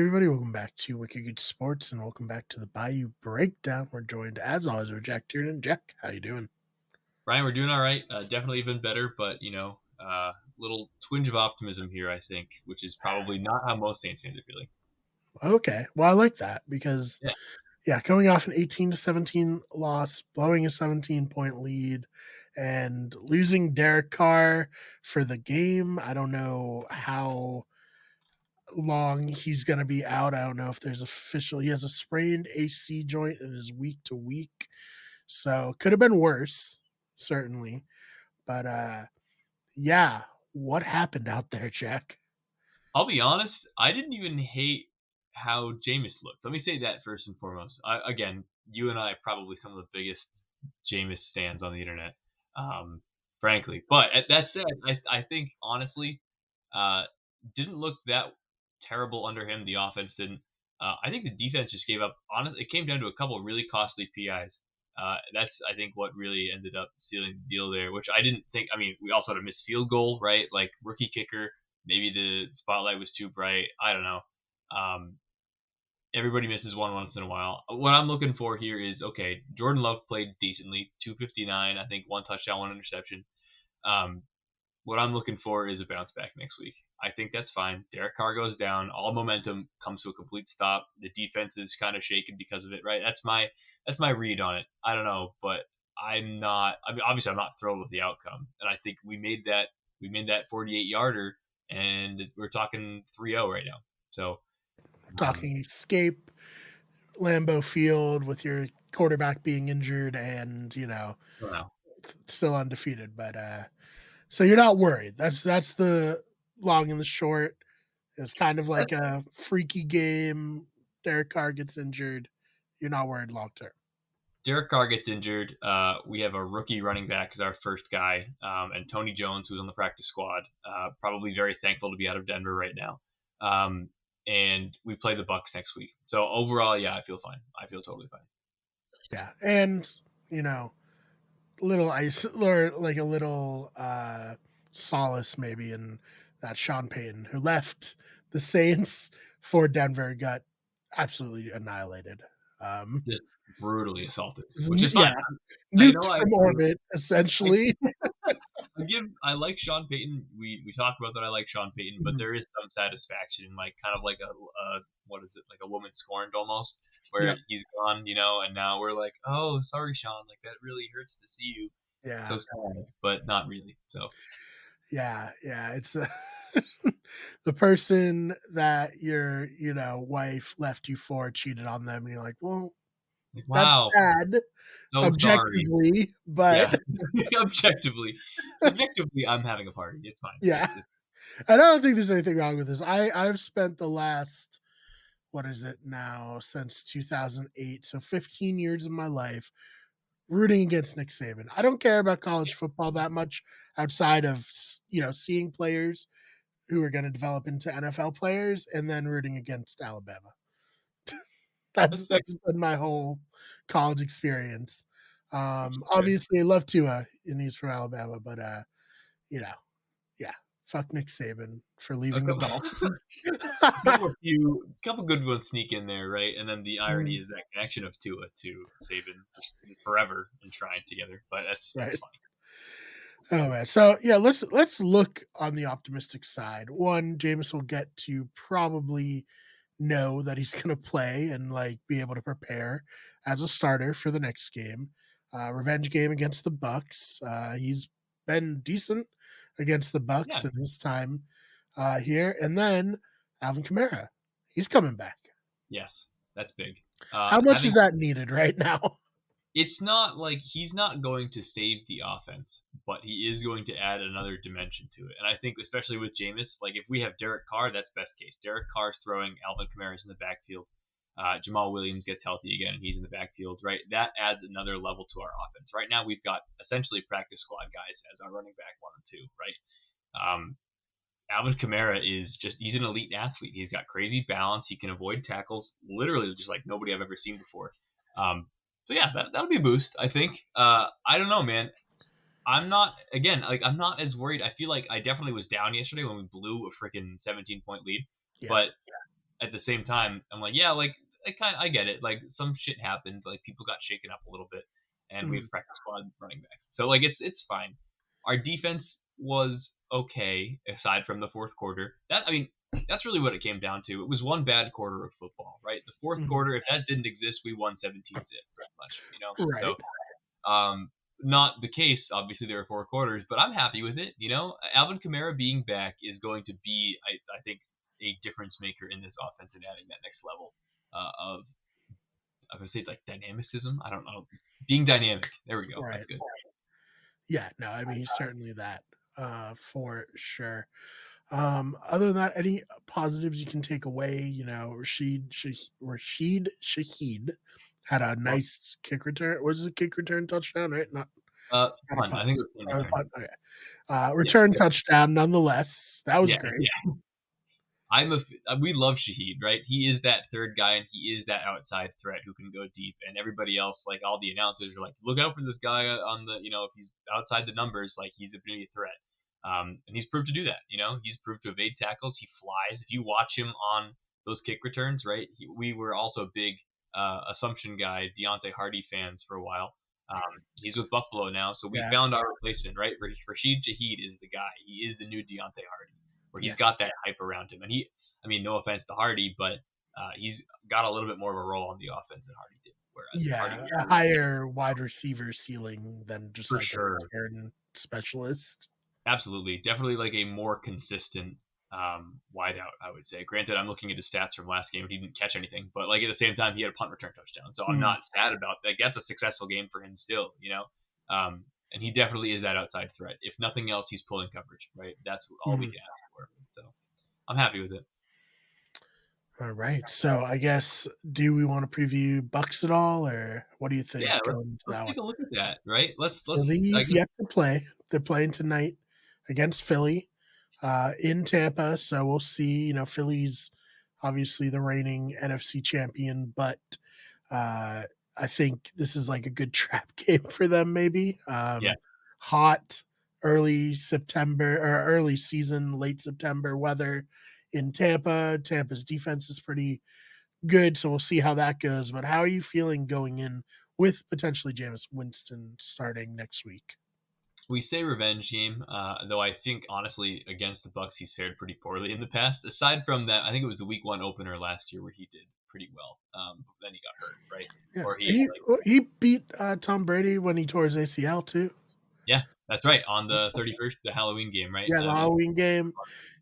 everybody, welcome back to Wicked Good Sports and welcome back to the Bayou Breakdown. We're joined as always with Jack Tiernan. Jack, how you doing? Brian, we're doing all right. Uh, definitely been better, but you know, uh, little twinge of optimism here, I think, which is probably not how most Saints fans are feeling. Okay, well, I like that because, Yeah. yeah, coming off an 18 to 17 loss, blowing a 17 point lead, and losing Derek Carr for the game. I don't know how long he's going to be out. I don't know if there's official. He has a sprained AC joint and is week to week, so could have been worse, certainly. But uh, yeah, what happened out there, Jack? I'll be honest, I didn't even hate how Jameis looked. Let me say that first and foremost. I, again, you and I probably some of the biggest Jameis stands on the internet, um, frankly. But at that said, I, I think honestly, uh, didn't look that terrible under him. The offense didn't. Uh, I think the defense just gave up. Honestly, it came down to a couple really costly PIs. Uh, that's I think what really ended up sealing the deal there, which I didn't think. I mean, we also had a missed field goal, right? Like rookie kicker. Maybe the spotlight was too bright. I don't know. Um, everybody misses one once in a while. What I'm looking for here is okay. Jordan Love played decently, 259, I think one touchdown, one interception. Um, what I'm looking for is a bounce back next week. I think that's fine. Derek Carr goes down, all momentum comes to a complete stop. The defense is kind of shaken because of it, right? That's my that's my read on it. I don't know, but I'm not. I mean, obviously, I'm not thrilled with the outcome, and I think we made that we made that 48 yarder, and we're talking 3-0 right now. So um, talking escape Lambeau Field with your quarterback being injured and you know know. still undefeated. But uh so you're not worried. That's that's the long and the short. It's kind of like a freaky game. Derek Carr gets injured. You're not worried long term. Derek Carr gets injured. Uh, we have a rookie running back as our first guy, um, and Tony Jones, who's on the practice squad, uh, probably very thankful to be out of Denver right now. Um, and we play the Bucks next week. So overall, yeah, I feel fine. I feel totally fine. Yeah. And you know, little ice or like a little uh solace maybe in that Sean Payton who left the Saints for Denver got absolutely annihilated. Um Just Brutally assaulted, which is yeah, I nuked know I from agree. orbit essentially. I give I like Sean Payton. We we talk about that I like Sean Payton, but Mhm. there is some satisfaction in like kind of like a, a what is it like a woman scorned almost, where Yeah. he's gone, you know, and now we're like, oh, sorry, Sean, like that really hurts to see you. yeah. So sad, but not really. So Yeah, yeah, it's uh, the person that your you know wife left you for cheated on them, and you're like, well, wow, that's sad so sorry. objectively, but Yeah. objectively, objectively, I'm having a party. It's fine. Yeah. It's- and I don't think there's anything wrong with this. I I've spent the last what is it now since 2008, so 15 years of my life rooting against Nick Saban. I don't care about college football that much outside of you know seeing players who are going to develop into NFL players and then rooting against Alabama. that's That's been my whole college experience. Um, obviously, I love Tua, and he's from Alabama, but uh, you know, yeah, fuck Nick Saban for leaving the Dolphins. couple few, couple good ones sneak in there, right? And then the irony Mm. is that connection of Tua to Saban just forever and trying together. But that's that's Right. funny. Oh man. So yeah, let's let's look on the optimistic side. One, Jameis will get to probably know that he's gonna play and like be able to prepare as a starter for the next game. Uh revenge game against the Bucks. Uh he's been decent against the Bucks Yeah. in his time uh here. And then Alvin Kamara. He's coming back. Yes, that's big. Uh, How much having- is that needed right now? It's not like he's not going to save the offense, but he is going to add another dimension to it. And I think, especially with Jameis, like if we have Derek Carr, that's best case. Derek Carr's throwing, Alvin Kamara's in the backfield. Uh, Jamaal Williams gets healthy again, and he's in the backfield, right? That adds another level to our offense. Right now, we've got essentially practice squad guys as our running back one and two, right? Um, Alvin Kamara is just, he's an elite athlete. He's got crazy balance. He can avoid tackles, literally just like nobody I've ever seen before. Um, so yeah, that, that'll be a boost, I think. Uh, I don't know, man. I'm not again like I'm not as worried. I feel like I definitely was down yesterday when we blew a freaking 17 point lead, Yeah. but at the same time, I'm like, yeah, like I kind I get it. Like some shit happened. Like people got shaken up a little bit, and mm-hmm. we have practice squad running backs. So like it's it's fine. Our defense was okay aside from the fourth quarter. That I mean, that's really what it came down to. It was one bad quarter of football, right? The 4th mm-hmm. quarter, if that didn't exist, we won 17 zip, pretty much. You know, right. So, um, not the case. Obviously, there are four quarters, but I'm happy with it. You know, Alvin Kamara being back is going to be, I, I think, a difference maker in this offense and adding that next level uh, of, I would say like dynamicism. I don't know, being dynamic. There we go. Right. That's good. Yeah, no, I mean certainly that uh, for sure. Um, other than that, any positives you can take away? You know, Rashid Rashid Shaheed had a nice kick return. Was it a kick return touchdown? Right? Not. Uh, punt. I think it was punt. Okay. Uh, return yeah. touchdown, nonetheless. That was yeah, great. I'm a uh, we love Shaheed, right? He is that third guy, and he is that outside threat who can go deep. And everybody else, like all the announcers, are like, look out for this guy on the, you know, if he's outside the numbers, like he's a pretty threat. Um, and he's proved to do that. You know, he's proved to evade tackles. He flies. If you watch him on those kick returns, right? He, we were also big uh, assumption guy, Deonte Harty fans for a while. Um, he's with Buffalo now, so we yeah. found our replacement, right? Rashid Shaheed is the guy. He is the new Deonte Harty, where he's yes. got that hype around him. And he, I mean, no offense to Harty, but uh, he's got a little bit more of a role on the offense than Harty did. Whereas yeah, Harty a higher wide receiver ceiling than just for like sure. a specialist. Absolutely, definitely like a more consistent um, wideout, I would say. Granted, I'm looking at his stats from last game. He didn't catch anything, but like at the same time, he had a punt return touchdown. So I'm mm not sad about that. Like, that's a successful game for him still, you know. Um, and he definitely is that outside threat. If nothing else, he's pulling coverage, right? That's all mm we can ask for. So I'm happy with it. All right. So I guess do we want to preview Bucks at all, or what do you think? Yeah, let's, let's take a look at that. Right. Let's let's. Philly yet to play. They're playing tonight against Philly uh, in Tampa. So we'll see. You know, Philly's obviously the reigning NFC champion, but uh, I think this is like a good trap game for them. Maybe. Um, yeah. Hot early September or early season, late September weather in Tampa. Tampa's defense is pretty good, so we'll see how that goes. But how are you feeling going in with potentially Jameis Winston starting next week? we say revenge game, uh, though I think honestly against the Bucks he's fared pretty poorly in the past. Aside from that, I think it was the Week One opener last year where he did pretty well. Um, then he got hurt, right? Yeah. Or he he, like, he beat uh, Tom Brady when he tore his ACL too. Yeah, that's right. On the 31st, the Halloween game, right? Yeah, the um, Halloween game.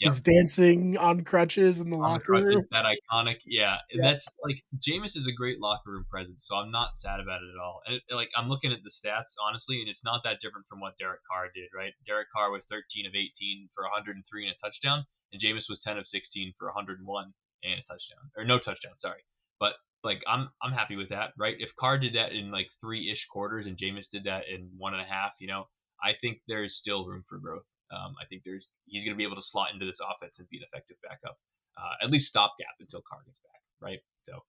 Yep. He's dancing on crutches in the on locker the room. That iconic, yeah, yeah, That's like Jameis is a great locker room presence, so I'm not sad about it at all. And it, like I'm looking at the stats honestly, and it's not that different from what Derek Carr did, right? Derek Carr was 13 of 18 for 103 and a touchdown, and Jameis was 10 of 16 for 101 and a touchdown, or no touchdown, sorry. But like I'm I'm happy with that, right? If Carr did that in like three ish quarters and Jameis did that in one and a half, you know, I think there's still room for growth. Um, I think there's he's going to be able to slot into this offense and be an effective backup, uh, at least stopgap until Carr gets back, right? So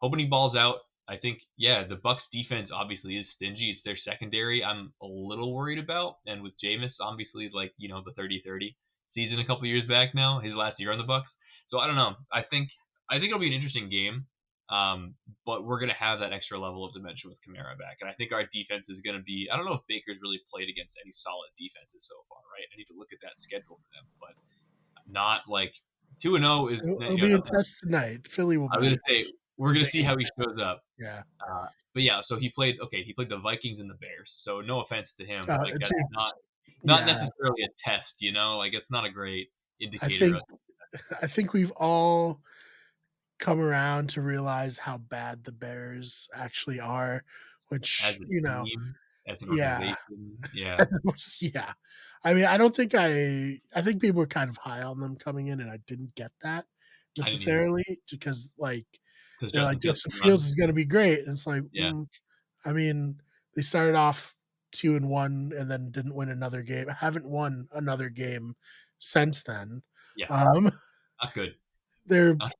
hoping he balls out. I think yeah, the Bucks defense obviously is stingy. It's their secondary. I'm a little worried about, and with Jameis, obviously like you know the 30-30 season a couple years back now, his last year on the Bucks. So I don't know. I think I think it'll be an interesting game. Um, but we're going to have that extra level of dimension with Kamara back. And I think our defense is going to be, I don't know if Baker's really played against any solid defenses so far, right? I need to look at that schedule for them, but not like 2 and 0 is. It'll, it'll be a test tonight. Philly will I'm to say, we're going to see how he shows up. Yeah. Uh, but yeah, so he played, okay, he played the Vikings and the Bears. So no offense to him. Uh, like, that's not, not yeah. necessarily a test, you know? Like, it's not a great indicator. I think, I think we've all come around to realize how bad the Bears actually are, which you know, team, yeah, yeah, yeah. I mean, I don't think I. I think people were kind of high on them coming in, and I didn't get that necessarily because, like, Justin like Justin Fields is going to be great, and it's like, yeah. Mm, I mean, they started off two and one, and then didn't win another game. Haven't won another game since then. Yeah, um, not good. They're not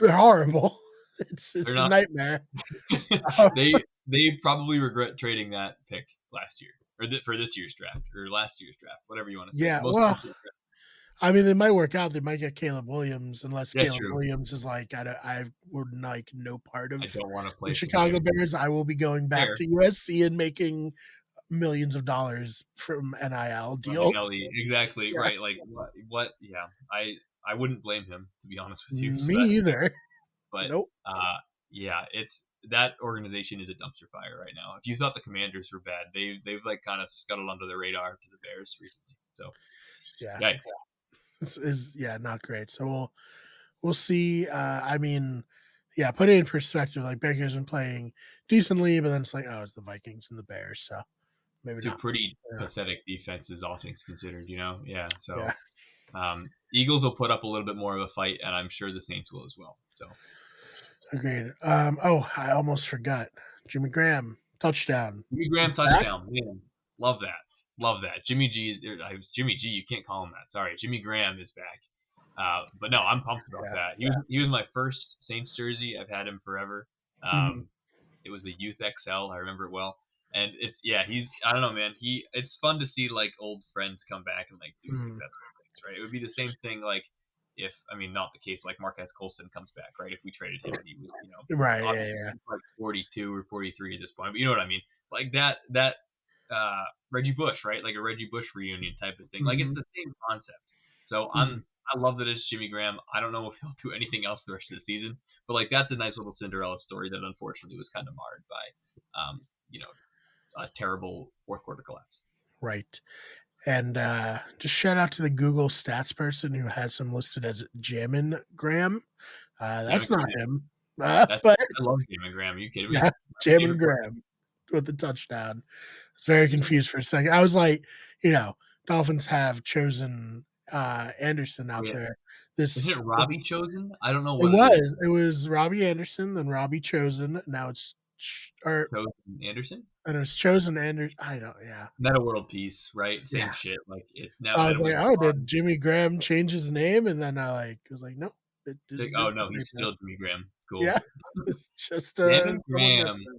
they're horrible. It's it's a nightmare. they they probably regret trading that pick last year or th- for this year's draft or last year's draft, whatever you want to say. Yeah, Most well, I mean, they might work out. They might get Caleb Williams, unless That's Caleb true. Williams is like, I, don't, I would like no part of I don't want to play Chicago. Bears. I will be going back Fair. to USC and making millions of dollars from NIL deals. Ellie, exactly Yeah. right. Like what? What? Yeah, I I wouldn't blame him to be honest with you. Me So that- either. but nope. uh, yeah, it's that organization is a dumpster fire right now. If you thought the Commanders were bad, they they've like kind of scuttled under the radar to the Bears recently. So Yeah. yikes. This is yeah, not great. So we'll we'll see. Uh I mean, yeah, put it in perspective. Like Baker's been playing decently, but then it's like, oh, it's the Vikings and the Bears, so maybe Two not. pretty Yeah. pathetic defenses, all things considered. You know, yeah. So Yeah. um, Eagles will put up a little bit more of a fight, and I'm sure the Saints will as well. So Agreed. Um, oh, I almost forgot. Jimmy Graham touchdown. Jimmy Graham touchdown, man, love that, love that. Jimmy G is I was Jimmy G. You can't call him that. Sorry, Jimmy Graham is back. Uh, but no, I'm pumped about Yeah, that. He was he was my first Saints jersey. I've had him forever. Um, Mm-hmm. It was the Youth XL. I remember it well. And it's yeah, he's I don't know, man. He it's fun to see like old friends come back and like do Mhm. successful things, right? It would be the same thing like if I mean not the case like Marques Colston comes back, right? If we traded him, he was you know Right, yeah, yeah. like 42 or 43 at this point, but you know what I mean. Like that that uh, Reggie Bush, right? Like a Reggie Bush reunion type of thing. Like Mm-hmm. it's the same concept. So I'm I love that it's Jimmy Graham. I don't know if he'll do anything else the rest of the season, but like that's a nice little Cinderella story that unfortunately was kind of marred by, um, you know, a terrible fourth quarter collapse. Right. And uh just shout out to the Google stats person who has him listed as Jamin Graham. Uh that's Jamin not him. Uh, That's but I love Jimmy Graham. Are you kidding me? Yeah. Jamin Graham with the touchdown. I was very confused for a second. I was like, you know, Dolphins have chosen uh Anderson out Yeah. there. This Is it Robbie chosen? I don't know what It was. It was Robbie Anderson, then Robbie Chosen. Now it's or chosen Anderson. And it was Chosen Anderson. I don't. Yeah. Meta World Peace, right? Same Yeah. shit. Like it's now. I was Meta like, World oh, did Jimmy Graham change his name? And then I like was like, no. It, Like, it's oh no, he's still Jimmy Graham. Cool. Yeah. It's just uh, Graham.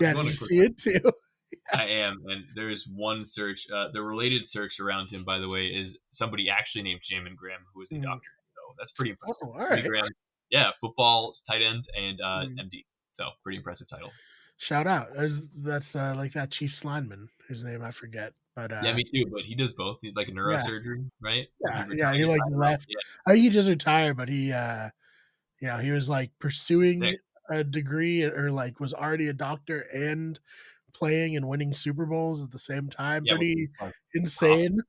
Yeah, gonna you see it too? I am, and there's one search. Uh, the related search around him, by the way, is somebody actually named Jamin Graham, who is a Mhm. doctor. So that's pretty impressive. Oh, all right. Graham, yeah, football tight end and uh, Mhm. MD. So pretty impressive title. Shout out. That's, uh, like that Chiefs lineman whose name I forget. But uh, yeah, me too. But he does both. He's like a neurosurgeon, right? Yeah, He yeah, he, like, I don't know. left. Yeah, I think he just retired, but he, uh, you know, he was like pursuing Sick. a degree or like was already a doctor and playing and winning Super Bowls at the same time. yeah, Pretty like, insane.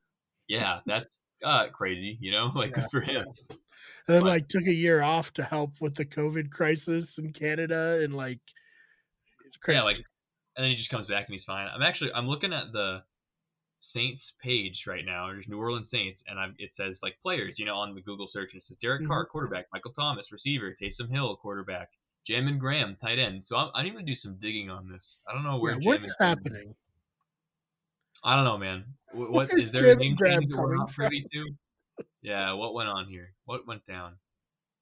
yeah, that's uh, crazy. You know, like Yeah, good for him. And then But- like took a year off to help with the COVID crisis in Canada and like crazy. Yeah, like, and then he just comes back and he's fine. I'm actually I'm looking at the Saints page right now. There's New Orleans Saints, and I'm, it says like players, you know, on the Google search, and it says Derek Carr, Mm-hmm. quarterback, Michael Thomas, receiver, Taysom Hill, quarterback, Jamin Graham, tight end. So I'm, I need to do some digging on this. I don't know where yeah, what is happening? I don't know, man. What, what is there a Jamin name Graham change that we're coming not privy to? Yeah, what went on here? What went down?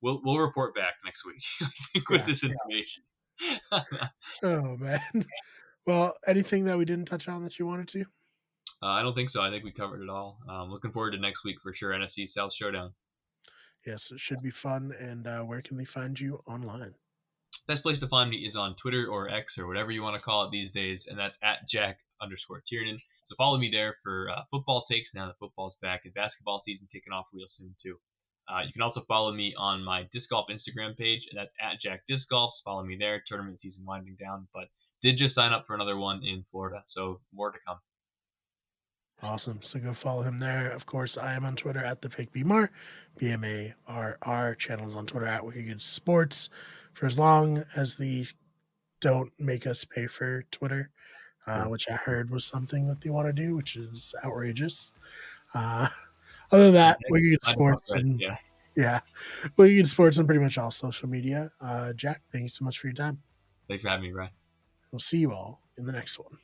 We'll we'll report back next week with Yeah, this information. Oh man. Well, anything that we didn't touch on that you wanted to? Uh, I don't think so. I think we covered it all. Um, looking forward to next week for sure. NFC South Showdown. Yes, it should be fun. And uh, where can they find you online? Best place to find me is on Twitter or X or whatever you want to call it these days, and that's at Jack underscore Tiernan. So follow me there for uh, football takes now that football's back and basketball season kicking off real soon too. Uh, you can also follow me on my disc golf Instagram page, and that's at Jack Disc Golfs. Follow me there. Tournament season winding down, but did just sign up for another one in Florida, so more to come. Awesome. So go follow him there. Of course, I am on Twitter at the fake BMarr. B M A R R channel is on Twitter at Wicked Sports for as long as the don't make us pay for Twitter, uh, which I heard was something that they want to do, which is outrageous. Uh, other than that, Wicked I know, Sports and yeah. yeah, Wicked Sports on pretty much all social media. Uh, Jack, thank you so much for your time. Thanks for having me, Brian. We'll see you all in the next one.